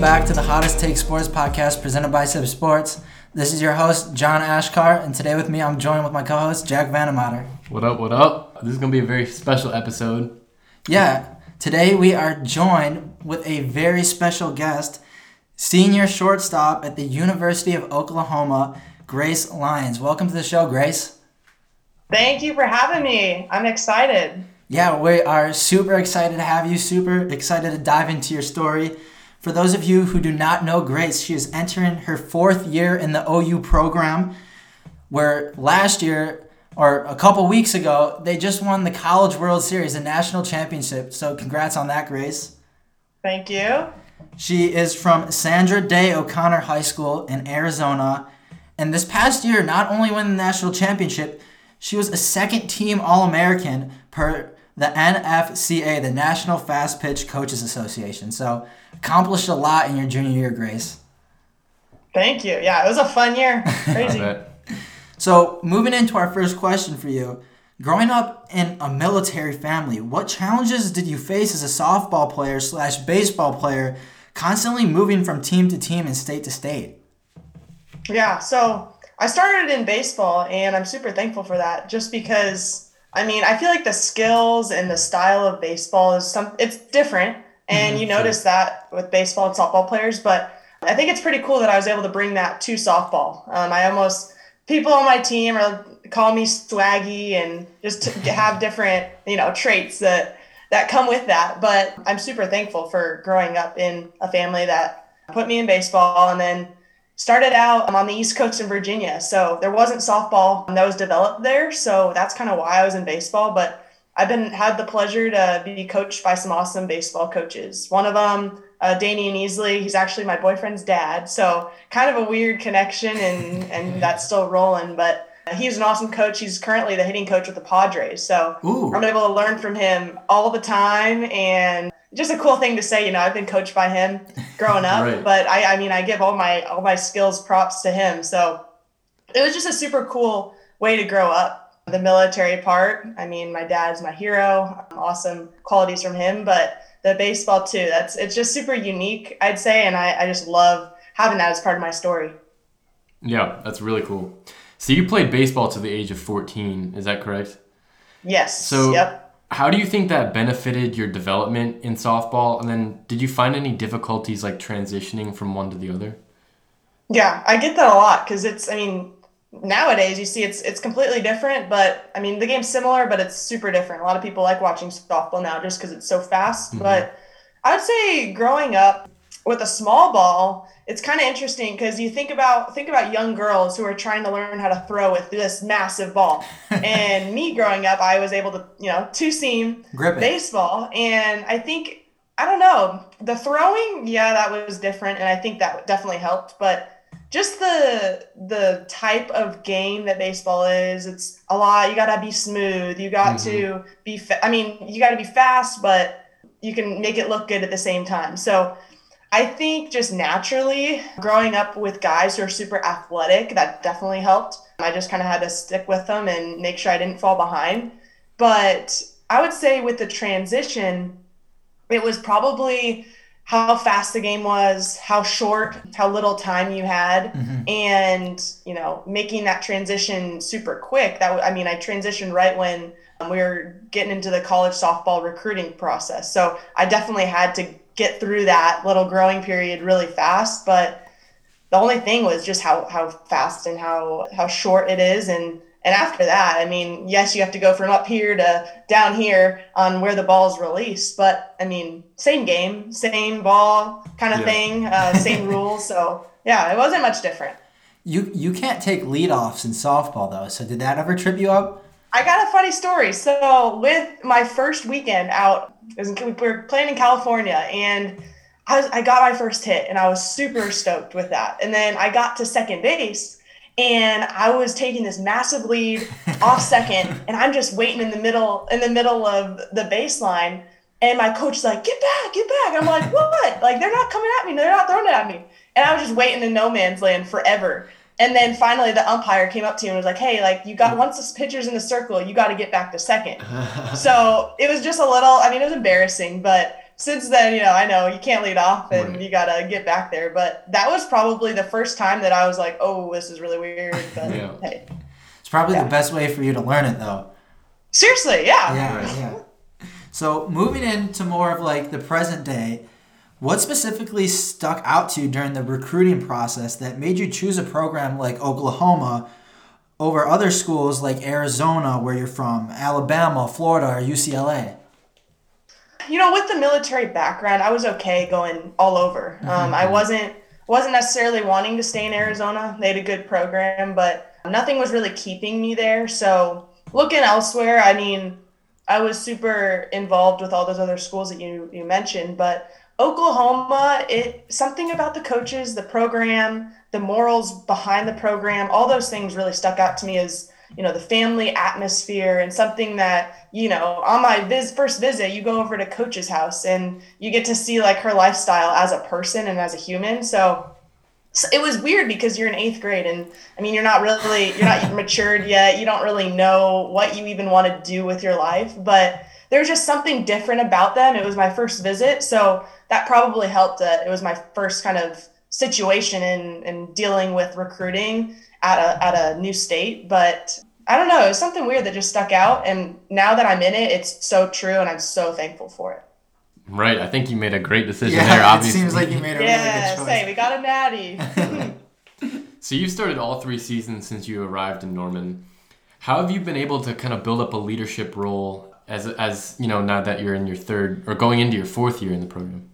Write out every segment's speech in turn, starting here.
Welcome back to the Hottest Take Sports podcast presented by CIBB Sports. This is your host, John Achkar, and today with me, I'm joined with my co host, Jack Vandemotter. What up, what up? This is going to be a very special episode. Yeah, today we are joined with a very special guest, senior shortstop at the University of Oklahoma, Grace Lyons. Welcome to the show, Grace. Thank you for having me. I'm excited. Yeah, we are super excited to have you, super excited to dive into your story. For those of you who do not know Grace, she is entering her fourth year in the OU program, where last year, or a couple weeks ago, they just won the College World Series, the national championship. So, congrats on that, Grace. Thank you. She is from Sandra Day O'Connor High School in Arizona. And this past year, not only won the national championship, she was a second team All American per the NFCA, the National Fast Pitch Coaches Association. So, accomplished a lot in your junior year, Grace. Thank you. Yeah, it was a fun year. Crazy. so, moving into our first question for you. Growing up in a military family, what challenges did you face as a softball player slash baseball player, constantly moving from team to team and state to state? Yeah, so I started in baseball, and I'm super thankful for that. Just because, I mean, I feel like the skills and the style of baseball is some. It's different, and mm-hmm, you notice that with baseball and softball players. But I think it's pretty cool that I was able to bring that to softball. Um, I almost people on my team are call me swaggy and just have different you know traits that that come with that. But I'm super thankful for growing up in a family that put me in baseball and then started out on the East Coast in Virginia. So there wasn't softball that was developed there. So that's kind of why I was in baseball. But I've been had the pleasure to be coached by some awesome baseball coaches. One of them, uh, Damion Easley, he's actually my boyfriend's dad. So kind of a weird connection, and and that's still rolling. But he's an awesome coach. He's currently the hitting coach with the Padres. So Ooh. I'm able to learn from him all the time, and just a cool thing to say. You know, I've been coached by him growing up, right. but I, I mean, I give all my all my skills props to him. So it was just a super cool way to grow up the military part. I mean, my dad's my hero. Awesome qualities from him, but the baseball too. That's it's just super unique, I'd say, and I, I just love having that as part of my story. Yeah, that's really cool. So you played baseball to the age of 14, is that correct? Yes. So yep. How do you think that benefited your development in softball? And then did you find any difficulties like transitioning from one to the other? Yeah, I get that a lot because it's, I mean, nowadays you see it's it's completely different but i mean the game's similar but it's super different a lot of people like watching softball now just because it's so fast mm-hmm. but i would say growing up with a small ball it's kind of interesting because you think about think about young girls who are trying to learn how to throw with this massive ball. And me growing up i was able to you know two seam baseball. And i think i don't know the throwing yeah that was different and i think that definitely helped. But just the the type of game that baseball is it's a lot you got to be smooth you got mm-hmm. to be fa- i mean you got to be fast but you can make it look good at the same time. So i think just naturally growing up with guys who are super athletic that definitely helped i just kind of had to stick with them and make sure i didn't fall behind but i would say with the transition it was probably how fast the game was, how short, how little time you had, mm-hmm. and you know, making that transition super quick. That I mean, I transitioned right when we were getting into the college softball recruiting process. So I definitely had to get through that little growing period really fast. But the only thing was just how how fast and how how short it is, and and after that, I mean, yes, you have to go from up here to down here on where the ball is released, but I mean, same game, same ball kind of yeah. thing, uh, same rules. So yeah, it wasn't much different. You you can't take leadoffs in softball though. So did that ever trip you up? I got a funny story. So with my first weekend out, we were playing in California, and I was I got my first hit, and I was super stoked with that. And then I got to second base and I was taking this massive lead off second, and I'm just waiting in the middle in the middle of the baseline. And my coach is like, "Get back, get back!" I'm like, "What? like they're not coming at me. They're not throwing it at me." And I was just waiting in no man's land forever. And then finally, the umpire came up to me and was like, "Hey, like you got once this pitcher's in the circle, you got to get back to second. so it was just a little. I mean, it was embarrassing, but since then, you know, I know you can't lead off and Right. you gotta get back there. But that was probably the first time that I was like, oh, this is really weird. But Yeah. hey, It's probably Yeah. the best way for you to learn it, though. seriously, yeah. Yeah, Right. yeah. So moving into more of like the present day, what specifically stuck out to you during the recruiting process that made you choose a program like Oklahoma over other schools like Arizona, where you're from, Alabama, Florida, or UCLA? you know, with the military background, I was okay going all over. Mm-hmm, um, I mm-hmm. wasn't wasn't necessarily wanting to stay in mm-hmm. Arizona. They had a good program, but nothing was really keeping me there. So looking elsewhere, I mean, I was super involved with all those other schools that you you mentioned, but Oklahoma, it something about the coaches, the program, the morals behind the program, all those things really stuck out to me as you know the family atmosphere and something that you know on my vis- first visit you go over to coach's house and you get to see like her lifestyle as a person and as a human. So so it was weird because you're in eighth grade and i mean you're not really you're not matured yet. You don't really know what you even want to do with your life. But there's just something different about them it was my first visit so that probably helped that it was my first kind of situation in, in dealing with recruiting at a, at a new state but i don't know it was something weird that just stuck out and now that i'm in it it's so true and i'm so thankful for it Right. I think you made a great decision Yeah, there. obviously. it Obviously, seems like you made a yeah really good say choice. we got a natty So you've started all three seasons since you arrived in Norman. How have you been able to kind of build up a leadership role as as you know now that you're in your third or going into your fourth year in the program?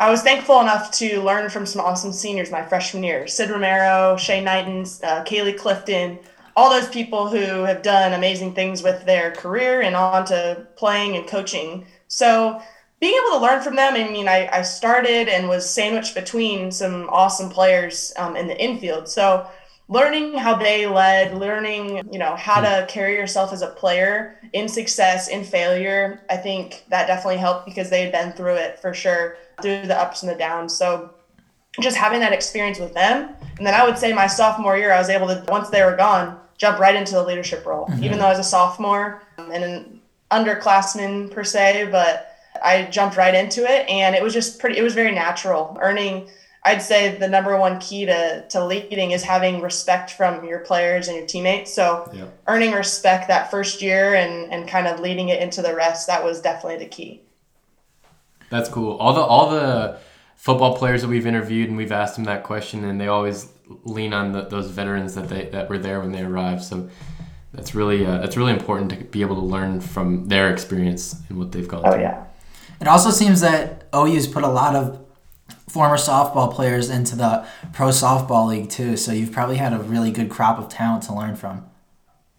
I was thankful enough to learn from some awesome seniors my freshman year. Syd Romero, Shay Knighten, uh, Caleigh Clifton, all those people who have done amazing things with their career and on to playing and coaching. So being able to learn from them, I mean, I, I started and was sandwiched between some awesome players um, in the infield. So learning how they led, learning, you know, how to carry yourself as a player in success, in failure, I think that definitely helped because they had been through it for sure, through the ups and the downs. So just having that experience with them. And then I would say my sophomore year, I was able to, once they were gone, jump right into the leadership role, even though I was a sophomore um, and an underclassman per se, but I jumped right into it and it was just pretty, it was very natural. Earning, I'd say the number one key to, to leading is having respect from your players and your teammates. So Yeah. earning respect that first year and, and kind of leading it into the rest, that was definitely the key. That's cool. All the all the football players that we've interviewed and we've asked them that question, and they always lean on the, those veterans that they that were there when they arrived. So that's really uh, that's really important to be able to learn from their experience and what they've gone Oh through. yeah. It also seems that OU's put a lot of former softball players into the pro softball league too, so you've probably had a really good crop of talent to learn from.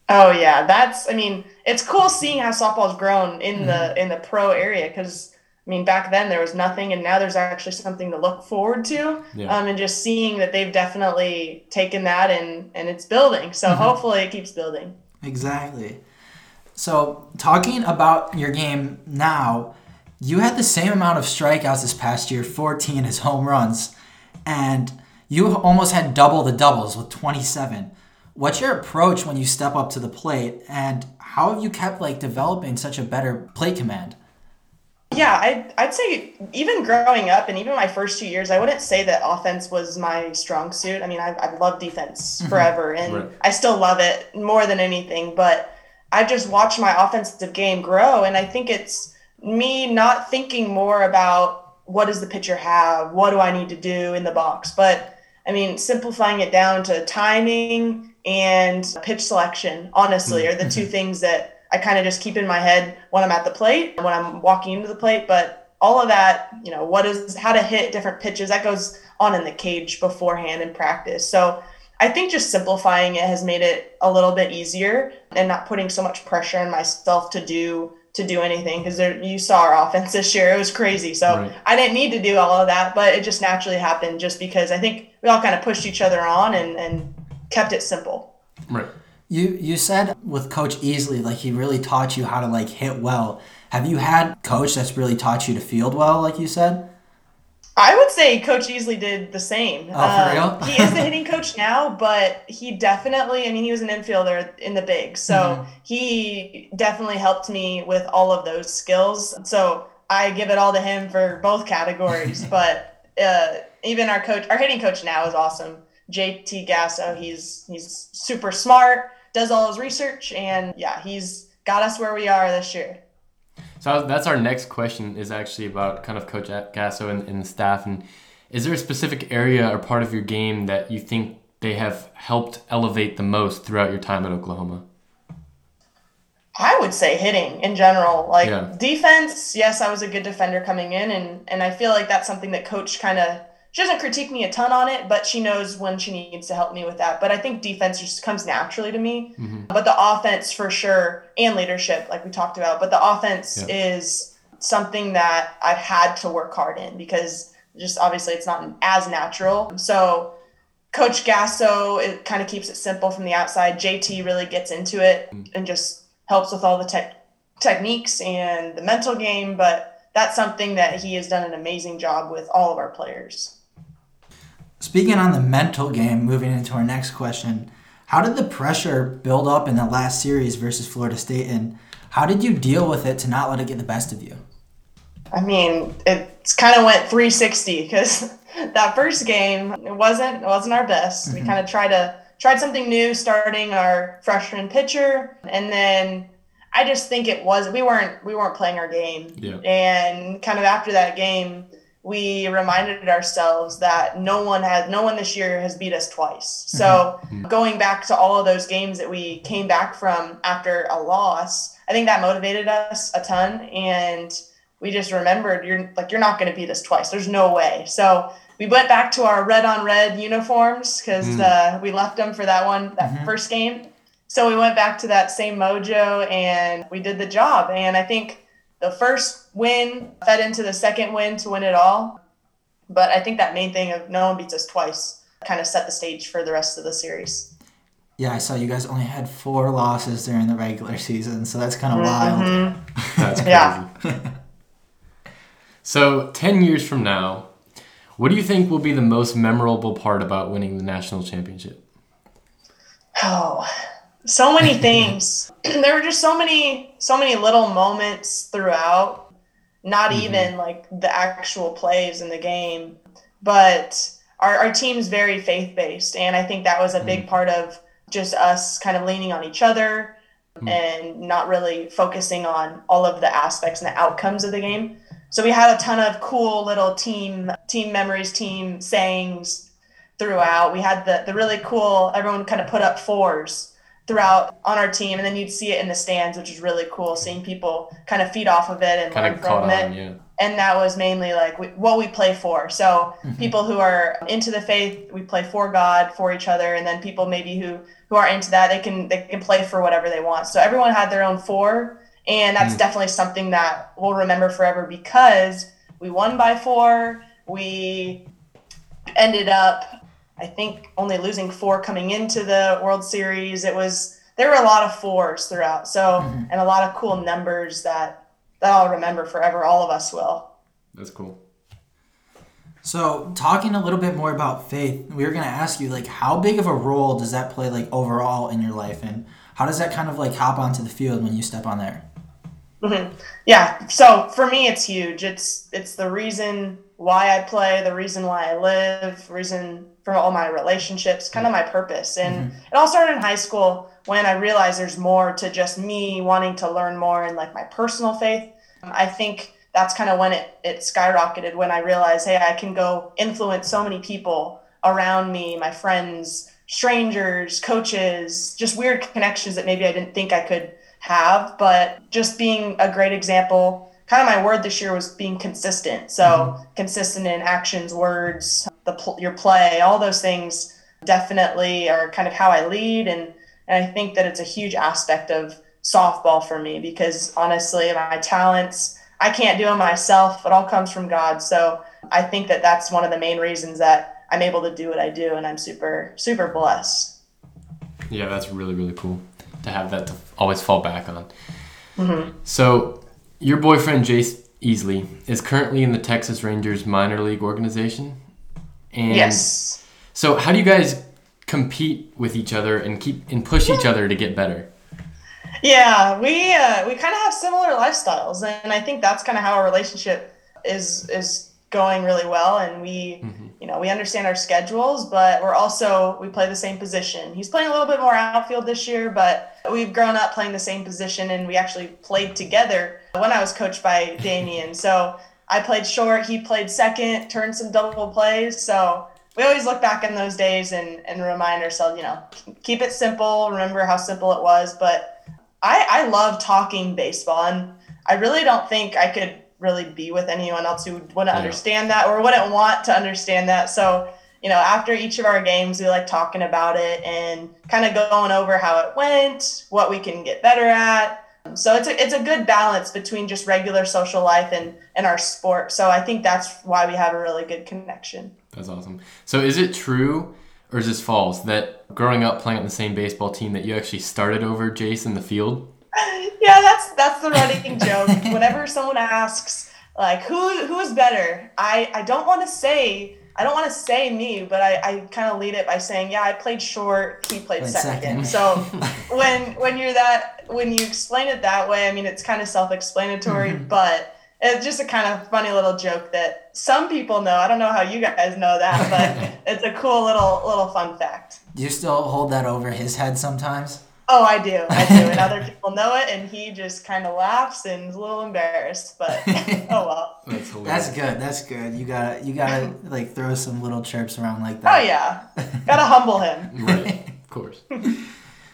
Oh yeah, that's. I mean, it's cool seeing how softball's grown in the in the pro area because I mean back then there was nothing, and now there's actually something to look forward to. Yeah. Um, and just seeing that they've definitely taken that and and it's building. So hopefully it keeps building. Exactly. So, talking about your game now, you had the same amount of strikeouts this past year, 14 as home runs, and you almost had double the doubles with 27. What's your approach when you step up to the plate, and how have you kept like developing such a better plate command? Yeah, I'd, I'd say even growing up and even my first two years, I wouldn't say that offense was my strong suit. I mean, I've, I've loved defense mm-hmm. forever and Right. I still love it more than anything, but I've just watched my offensive game grow. And I think it's me not thinking more about what does the pitcher have? What do I need to do in the box? But I mean, simplifying it down to timing and pitch selection, honestly, are the two mm-hmm. things that I kind of just keep in my head when I'm at the plate and when I'm walking into the plate. But all of that, you know, what is how to hit different pitches, that goes on in the cage beforehand in practice. So I think just simplifying it has made it a little bit easier and not putting so much pressure on myself to do to do anything because you saw our offense this year it was crazy so Right. i didn't need to do all of that but it just naturally happened just because i think we all kind of pushed each other on and, and kept it simple Right. You you said with Coach Easley, like he really taught you how to like hit well. Have you had coach that's really taught you to field well, like you said? I would say Coach Easley did the same. Oh, for Um, real? he is the hitting coach now, but he definitely, I mean, he was an infielder in the big. So Mm-hmm. he definitely helped me with all of those skills. So I give it all to him for both categories. but uh, even our coach, our hitting coach now is awesome. JT Gasso, he's he's super smart, does all his research, and yeah, he's got us where we are this year. So that's our next question is actually about kind of Coach Gasso and, and the staff. And is there a specific area or part of your game that you think they have helped elevate the most throughout your time at Oklahoma? I would say hitting in general. Like yeah. defense, yes, I was a good defender coming in, and and I feel like that's something that coach kind of she doesn't critique me a ton on it, but she knows when she needs to help me with that. But I think defense just comes naturally to me. Mm-hmm. But the offense for sure, and leadership, like we talked about. But the offense yeah. is something that I've had to work hard in because just obviously it's not as natural. So Coach Gasso, it kind of keeps it simple from the outside. JT really gets into it mm. and just helps with all the tech techniques and the mental game. But that's something that he has done an amazing job with all of our players. Speaking on the mental game, moving into our next question, how did the pressure build up in the last series versus Florida State, and how did you deal with it to not let it get the best of you? I mean, it kind of went 360 because that first game it wasn't it wasn't our best. Mm-hmm. We kind of tried to tried something new, starting our freshman pitcher, and then I just think it was we weren't we weren't playing our game, yeah. and kind of after that game we reminded ourselves that no one had no one this year has beat us twice. Mm-hmm. So mm-hmm. going back to all of those games that we came back from after a loss, I think that motivated us a ton and we just remembered you're like you're not going to beat us twice. There's no way. So we went back to our red on red uniforms because mm. uh, we left them for that one that mm-hmm. first game. So we went back to that same mojo and we did the job. And I think the first win fed into the second win to win it all. But I think that main thing of no one beats us twice kind of set the stage for the rest of the series. Yeah, I saw you guys only had four losses during the regular season, so that's kind of mm-hmm. wild. that's crazy. Yeah. so, 10 years from now, what do you think will be the most memorable part about winning the national championship? Oh, so many things. there were just so many so many little moments throughout. Not mm-hmm. even like the actual plays in the game, but our, our team's very faith based, and I think that was a big mm-hmm. part of just us kind of leaning on each other mm-hmm. and not really focusing on all of the aspects and the outcomes of the game. So we had a ton of cool little team team memories, team sayings throughout. We had the the really cool everyone kind of put up fours throughout on our team, and then you'd see it in the stands, which is really cool. Seeing people kind of feed off of it and kind learn from it. Yeah. And that was mainly like we, what we play for. So mm-hmm. people who are into the faith, we play for God, for each other, and then people maybe who who are into that, they can they can play for whatever they want. So everyone had their own four, and that's mm definitely something that we'll remember forever because we won by four. We ended up I think only losing four coming into the World Series. It was there were a lot of fours throughout. So mm-hmm. and a lot of cool numbers that that I'll remember forever. All of us will. That's cool. So talking a little bit more about faith, we were gonna ask you like how big of a role does that play like overall in your life, and how does that kind of like hop onto the field when you step on there? Mm-hmm. Yeah. So for me, it's huge. It's it's the reason why I play, the reason why I live, reason for all my relationships, kind of my purpose. And mm-hmm. it all started in high school when I realized there's more to just me wanting to learn more and like my personal faith. I think that's kind of when it, it skyrocketed when I realized, hey, I can go influence so many people around me, my friends, strangers, coaches, just weird connections that maybe I didn't think I could have. But just being a great example kind of my word this year was being consistent. So mm-hmm. consistent in actions, words, the pl- your play, all those things definitely are kind of how I lead, and and I think that it's a huge aspect of softball for me because honestly, my talents I can't do them myself. It all comes from God. So I think that that's one of the main reasons that I'm able to do what I do, and I'm super super blessed. Yeah, that's really really cool to have that to always fall back on. Mm-hmm. So your boyfriend Jace Easley is currently in the Texas Rangers minor league organization. And yes. So how do you guys compete with each other and keep and push each other to get better? Yeah, we uh, we kind of have similar lifestyles, and I think that's kind of how our relationship is is going really well. And we, Mm-hmm. you know, we understand our schedules, but we're also we play the same position. He's playing a little bit more outfield this year, but we've grown up playing the same position, and we actually played together when I was coached by Damion. So I played short, he played second, turned some double plays. So we always look back in those days and, and remind ourselves, you know, keep it simple, remember how simple it was. But I, I love talking baseball, and I really don't think I could really be with anyone else who wouldn't Yeah. understand that or wouldn't want to understand that. So, you know, after each of our games, we like talking about it and kind of going over how it went, what we can get better at. So it's a, it's a good balance between just regular social life and, and our sport. So I think that's why we have a really good connection. That's awesome. So is it true or is this false that growing up playing on the same baseball team that you actually started over Jace in the field? Yeah, that's that's the running joke. Whenever someone asks like who who's better, I I don't want to say I don't want to say me, but I, I kind of lead it by saying, yeah, I played short, he played Played second. second. So when when you're that when you explain it that way, I mean it's kind of self-explanatory, Mm-hmm. but it's just a kind of funny little joke that some people know. I don't know how you guys know that, but it's a cool little little fun fact. Do you still hold that over his head sometimes? Oh, I do, I do, and other people know it, and he just kind of laughs and is a little embarrassed, but oh well. That's. That's good. That's good. You gotta you gotta like throw some little chirps around like oh, that. Oh yeah, gotta humble him. Right. Of course.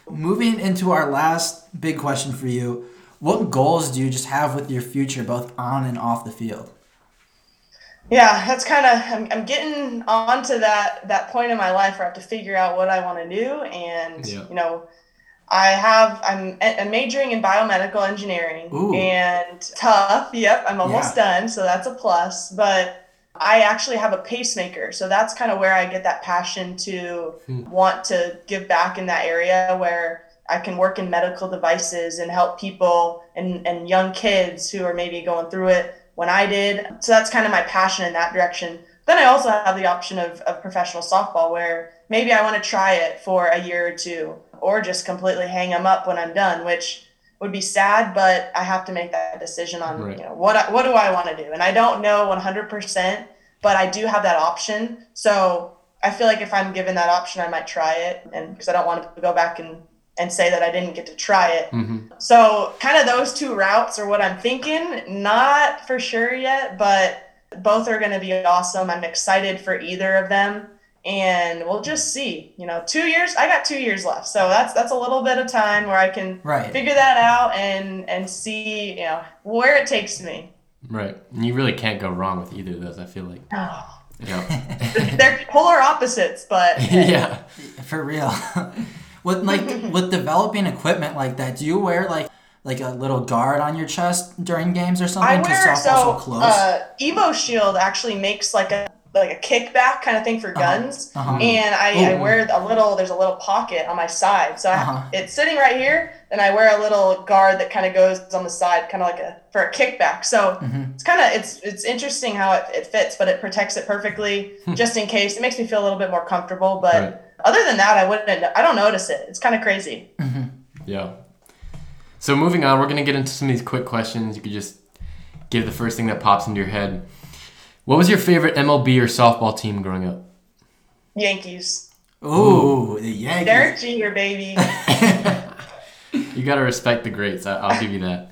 Moving into our last big question for you, what goals do you just have with your future, both on and off the field? Yeah, that's kind of I'm, I'm getting on to that that point in my life where I have to figure out what I want to do, and Yeah. you know, I have I'm, I'm majoring in biomedical engineering, Ooh. and tough. Yep, I'm almost done, so that's a plus. But I actually have a pacemaker, so that's kind of where I get that passion to hmm. want to give back in that area where I can work in medical devices and help people and, and young kids who are maybe going through it when I did. So that's kind of my passion in that direction. Then I also have the option of, of professional softball where maybe I want to try it for a year or two or just completely hang them up when I'm done, which would be sad, but I have to make that decision on Right. you know what I, what do I want to do, and I don't know 100%, but I do have that option. So I feel like if I'm given that option, I might try it, and because I don't want to go back and and say that I didn't get to try it. hmm So kind of those two routes are what I'm thinking. Not for sure yet, but both are going to be awesome. I'm excited for either of them, and we'll just see. You know, two years. I got two years left, so that's that's a little bit of time where I can Right. figure that out and and see you know where it takes me. Right. And you really can't go wrong with either of those, I feel like. Oh, Yeah. they're polar opposites, but yeah. For real. with like with developing equipment like that, do you wear like like a little guard on your chest during games or something? I something? wear softball's so close. uh, Evo Shield actually makes like a like a kickback kind of thing for guns, uh-huh. and I, I wear a little. There's a little pocket on my side, so Uh-huh. it's sitting right here. Then I wear a little guard that kind of goes on the side, kind of like a for a kickback. So Mhm. it's kind of it's it's interesting how it, it fits, but it protects it perfectly just in case. It makes me feel a little bit more comfortable, but. Right. Other than that, I wouldn't. I don't notice it. It's kind of crazy. Yeah. So moving on, we're gonna get into some of these quick questions. You could just give the first thing that pops into your head. What was your favorite MLB or softball team growing up? Yankees. Oh, the Yankees. Derek Jeter, baby. You gotta respect the greats. I, I'll give you that.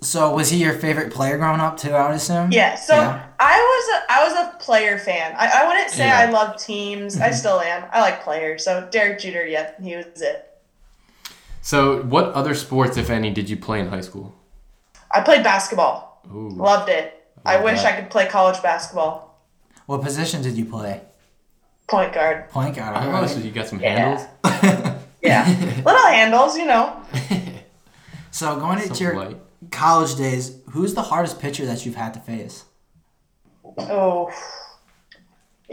So was he your favorite player growing up too? I would assume. Yeah, so Yeah. I was a, I was a player fan. I, I wouldn't say Yeah. I love teams. I mm-hmm. still am. I like players. So Derek Jeter, yeah, he was it. So, what other sports, if any, did you play in high school? I played basketball. Ooh. Loved it. I wish. I could play college basketball. What position did you play? Point guard. Point guard. Oh, alright. so you got some Yeah. handles? Yeah, little handles, you know. So going into Something your light. college days, who's the hardest pitcher that you've had to face? Oh,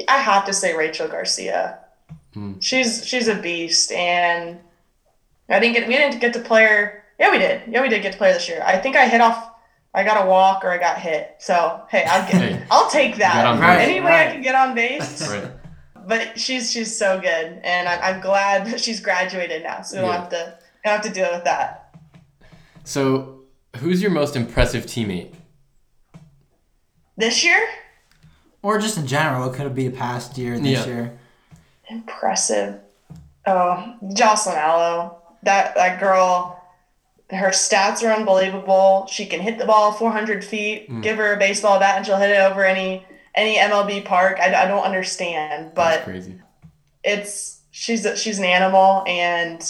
I have to say Rachel Garcia. Hmm. She's she's a beast, and I didn't get we didn't get to play her. Yeah, we did. Yeah, we did get to play her this year. I think I hit off. I got a walk or I got hit. So hey, I'll get. Hey. I'll take that. got on base. Any way Right. I can get on base. Right. But she's she's so good, and I, I'm glad that she's graduated now, so we don't Yeah. have to don't have to deal with that. So, who's your most impressive teammate? This year, Or just in general, it could be a past year, this Yeah. year. impressive. Oh, Jocelyn Alo. That that girl, her stats are unbelievable. She can hit the ball 400 feet. Mm. Give her a baseball bat and she'll hit it over any any MLB park. I, I don't understand, That's but crazy. it's she's a, she's an animal and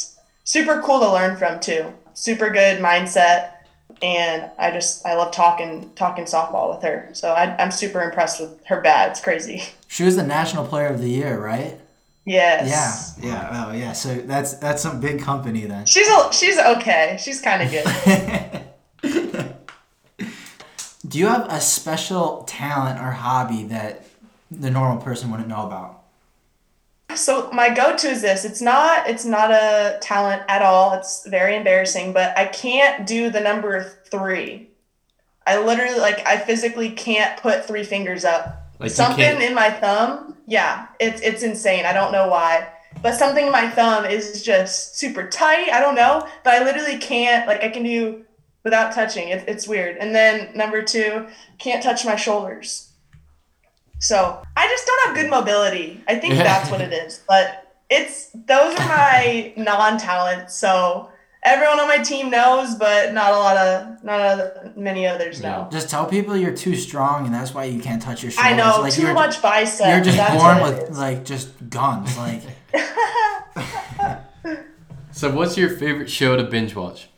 super cool to learn from too. Super good mindset, and I just I love talking talking softball with her. So I, I'm super impressed with her bat. It's crazy. She was the national player of the year, right? Yes. Yeah, yeah, oh yeah. So that's that's some big company then. She's a, she's okay. She's kind of good. Do you have a special talent or hobby that the normal person wouldn't know about? so my go-to is this. It's not it's not a talent at all. It's very embarrassing, but I can't do the number three. I literally like I physically can't put three fingers up. Like something in my thumb, yeah, it's it's insane. I don't know why, but something in my thumb is just super tight. I don't know, but I literally can't. Like I can do without touching. It, it's weird. And then number two, can't touch my shoulders. So I just don't have good mobility. I think that's what it is. But it's those are my non-talents. So everyone on my team knows, but not a lot of not a, many others know. Just tell people you're too strong and that's why you can't touch your shoulders. I know Like too you're, much bicep. You're just That's born with is. like just guns. Like So, what's your favorite show to binge watch?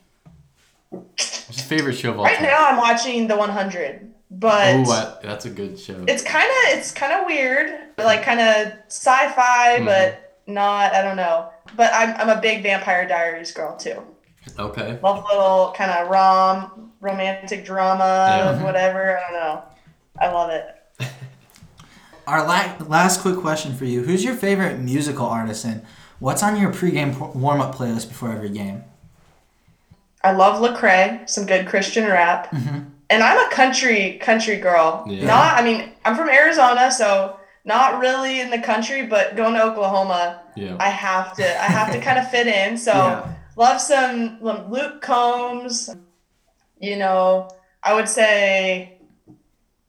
What's your favorite show of all Right time? now, I'm watching The 100, but Oh, I- that's a good show. it's kind of it's kind of weird, like kind of sci-fi, Mm-hmm. but not. I don't know. But I'm I'm a big Vampire Diaries girl too. Okay. Love a little kind of rom romantic drama, Yeah. whatever. I don't know. I love it. our la- last quick question for you: Who's your favorite musical artist and what's on your pregame p- warm-up playlist before every game? I love Lecrae, some good Christian rap, mm-hmm. and I'm a country country girl. Yeah. Not, I mean, I'm from Arizona, so not really in the country, but going to Oklahoma, Yeah. I have to I have to kind of fit in. So Yeah. Love some Luke Combs. You know, I would say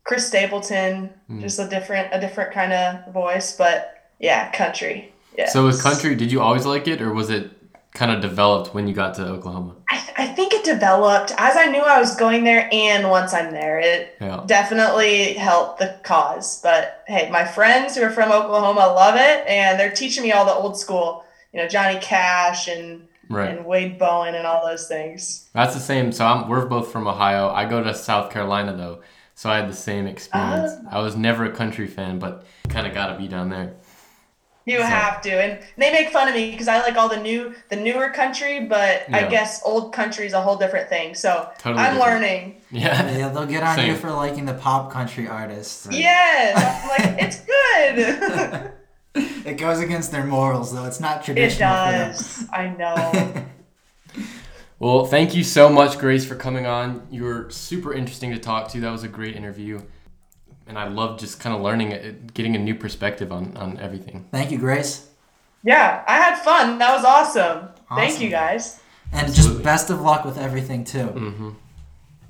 Chris Stapleton, Hmm. just a different a different kind of voice, but yeah, country. Yeah. So, with country, did you always like it, or was it kind of developed when you got to Oklahoma? I, th- I think it developed as I knew I was going there, and once I'm there, it Yeah. definitely helped the cause. But hey, my friends who are from Oklahoma love it, and they're teaching me all the old school, you know, Johnny Cash and Right. and Wade Bowen and all those things. That's the same. So I'm, we're both from Ohio. I go to South Carolina though, so I had the same experience. Ah. I was never a country fan, but kind of got to be down there. You So- have to, and they make fun of me because I like all the new, the newer country, but I guess old country is a whole different thing. So Totally I'm different. learning. Yeah. Yeah, they'll get on you for liking the pop country artists. Like, Yes, I'm like it's good. It goes against their morals, though. It's not it traditional for them. does. I know. Well, thank you so much, Grace, for coming on. You were super interesting to talk to. That was a great interview. And I love just kind of learning, it, getting a new perspective on, on everything. Thank you, Grace. Yeah, I had fun. That was awesome. Thank you guys. And Absolutely. just best of luck with everything, too. Mm-hmm.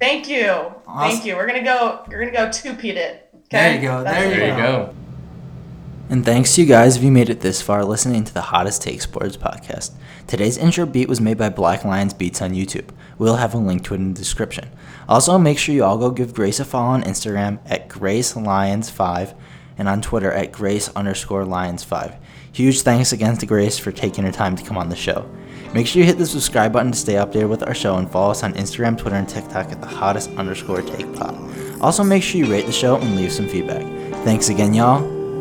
Thank you. Awesome. Thank you. We're gonna go. We're gonna go two peat it. Okay? There you go, That's there it. There you go. And thanks to you guys if you made it this far listening to the Hottest Take Sports podcast. Today's intro beat was made by Black Lions Beatz on YouTube. We'll have a link to it in the description. Also, make sure you all go give Grace a follow on Instagram at Grace Lyons5 and on Twitter at Grace underscore Lyons5. Huge thanks again to Grace for taking her time to come on the show. Make sure you hit the subscribe button to stay updated with our show and follow us on Instagram, Twitter, and TikTok at the hottest underscore take pod. Also, make sure you rate the show and leave some feedback. Thanks again, y'all,